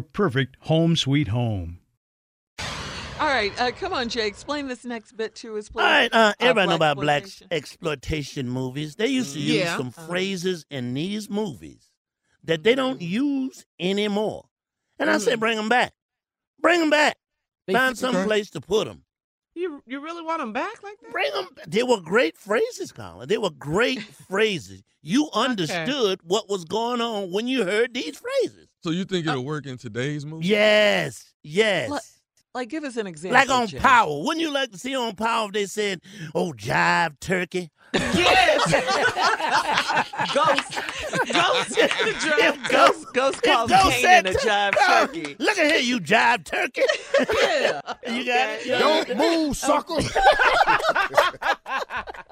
perfect home sweet home. All right, uh, come on, Jay. Explain this next bit to us, please. All right, uh, everybody know about black exploitation movies. They used to use Yeah. some Uh-huh. phrases in these movies that they don't use anymore. And I say, bring them back. Bring them back. Find some place to put them. You you really want them back like that? Bring them. They were great phrases, Colin. They were great phrases. You understood what was going on when you heard these phrases. So you think uh, it'll work in today's movie? Yes, yes. Like, like, give us an example. Like on Jay. Power. Wouldn't you like to see on Power if they said, oh, jive turkey? Yes. Ghost. Ghost. If Ghost. Ghost if calls Ghost Kanan said a jive turkey. Look at here, you jive turkey. Yeah. You got it? You Don't move, sucker.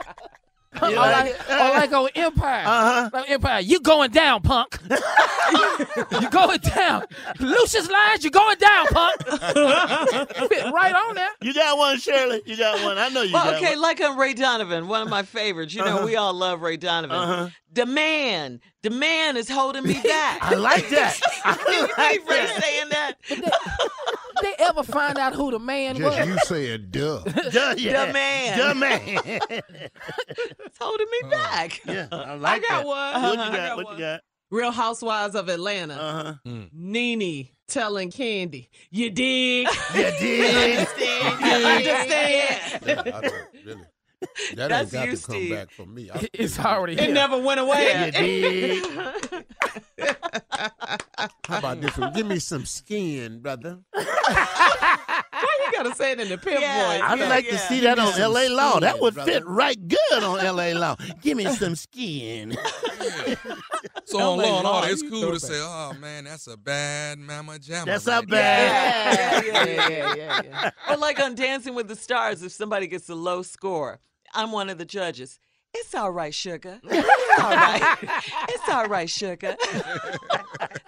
You or, like like, or like on Empire. Uh-huh. Like Empire, you going down, punk. you going down. Lucius Lines, you going down, punk. Right on there. You got one, Shirley. You got one. I know you Well, got okay, one. like on Ray Donovan, one of my favorites. You know, Uh-huh. we all love Ray Donovan. Uh-huh. The man, the man is holding me back. I like that. I you like Ray that. saying that? They ever find out who the man Just was? you said duh. Duh, yeah. The man. The man. It's holding me back. yeah, I like I got that. one. What you got? got what one. you got? Real Housewives of Atlanta. Uh-huh. Nene telling Kandi, you dig? You did. Understand? You You understand? Yeah, I don't really. That That's ain't got you, to come Steve. back for me. I, It's already It here. never went away. You did. How about this one? Give me some skin, brother. Why you gotta say it in the pimp Yeah. voice? I'd Yeah, like to see that Give me on some L.A. Law. That would brother. fit right good on L.A. Law. Give me some skin. So Don't on Law and law, Order, it's cool to say, "Oh man, that's a bad mama jamma." That's right a bad. Yeah, yeah, yeah, yeah, yeah. Or like on Dancing with the Stars, if somebody gets a low score, I'm one of the judges. It's all right, sugar. It's all right. It's all right, sugar.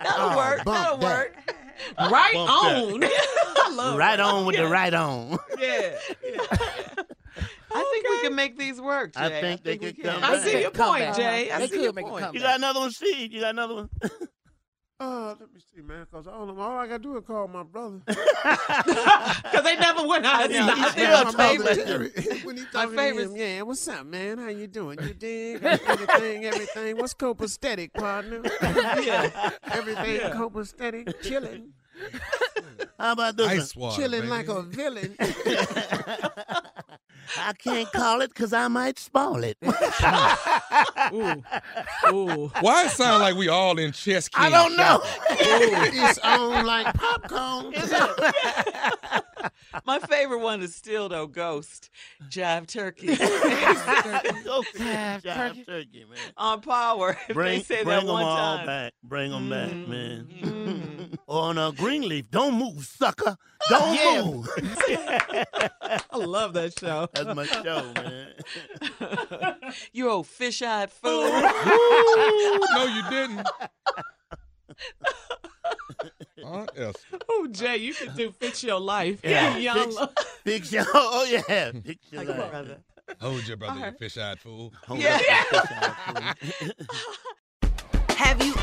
That'll Oh, work. bump That'll that. work. Right Bump on. I love right on with the right on. Yeah. I think we can make these work, Jay. I think they we could can. come I see your Come point, back. Jay. I They see could your make point. comeback. You got another one, Steve? You got another one? Uh, let me see, man, because all, all I got to do is call my brother. Because they never went out of Yeah, these. I I think think my my brother favorite. When he My talking favorite- to him, yeah, what's up, man? How you doing? You dig? Everything, everything. What's copacetic, partner? Yeah. Everything copacetic, chilling, How about this? Ice one? water. chilling baby. like a villain. I can't call it because I might spoil it. Ooh. Ooh. Why it sound like we all in chess king? I don't know. it's on like popcorn. My favorite one is still though Ghost Jive Turkey Go jive turkey. turkey, man. on Power. Bring, they say bring that them all time. back. Bring them back, man. Mhm. On a Greenleaf, don't move, sucker. Don't Yeah. move. I love that show. That's my show, man. you old fish-eyed fool. no, you didn't. Aunt Esther. Oh, Jay, you can do fix your life. Yeah. Young Fix- love. Fix your, oh yeah, fix your Like, life. brother. Hold your brother, you fish-eyed fool. Hold Yeah. up,